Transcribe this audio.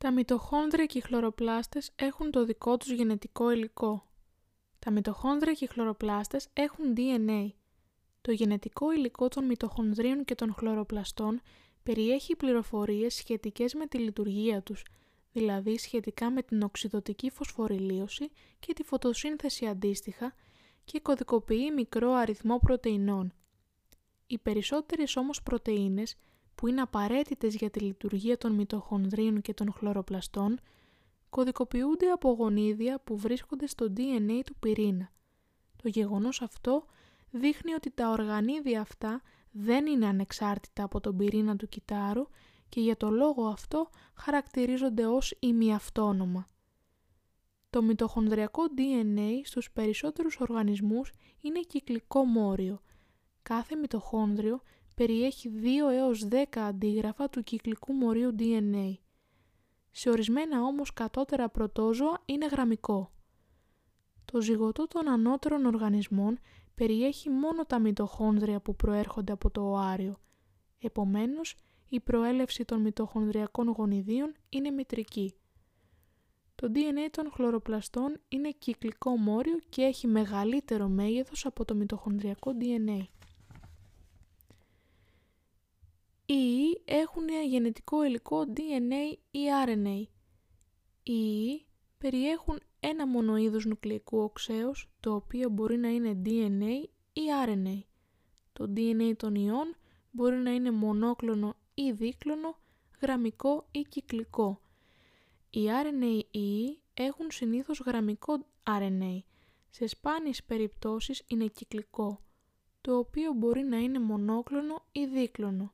Τα μυτοχόνδρια και οι χλωροπλάστες έχουν το δικό τους γενετικό υλικό. Τα μυτοχόνδρια και οι χλωροπλάστες έχουν DNA. Το γενετικό υλικό των μυτοχονδρίων και των χλωροπλαστών περιέχει πληροφορίες σχετικές με τη λειτουργία τους, δηλαδή σχετικά με την οξυδοτική φωσφοριλίωση και τη φωτοσύνθεση αντίστοιχα και κωδικοποιεί μικρό αριθμό πρωτεϊνών. Οι περισσότερες όμως πρωτεΐνες που είναι απαραίτητες για τη λειτουργία των μυτοχονδρίων και των χλωροπλαστών, κωδικοποιούνται από γονίδια που βρίσκονται στο DNA του πυρήνα. Το γεγονός αυτό δείχνει ότι τα οργανίδια αυτά δεν είναι ανεξάρτητα από τον πυρήνα του κυτάρου και για το λόγο αυτό χαρακτηρίζονται ως ημιαυτόνομα. Το μυτοχονδριακό DNA στους περισσότερους οργανισμούς είναι κυκλικό μόριο. Κάθε μυτοχόνδριο περιέχει 2 έως 10 αντίγραφα του κυκλικού μορίου DNA. Σε ορισμένα όμως κατώτερα πρωτόζωα είναι γραμμικό. Το ζυγωτό των ανώτερων οργανισμών περιέχει μόνο τα μυτοχόνδρια που προέρχονται από το οάριο. Επομένως, η προέλευση των μυτοχονδριακών γονιδίων είναι μητρική. Το DNA των χλωροπλαστών είναι κυκλικό μόριο και έχει μεγαλύτερο μέγεθος από το μυτοχονδριακό DNA. Οι ιοί έχουν γενετικό υλικό DNA ή RNA. Οι ιοί περιέχουν ένα μονοείδος νουκλεϊκού οξέως, το οποίο μπορεί να είναι DNA ή RNA. Το DNA των ιών μπορεί να είναι μονόκλωνο ή δίκλωνο, γραμμικό ή κυκλικό. Οι RNA ιοί έχουν συνήθως γραμμικό RNA. Σε σπάνιες περιπτώσεις είναι κυκλικό, το οποίο μπορεί να είναι μονόκλωνο ή δίκλωνο.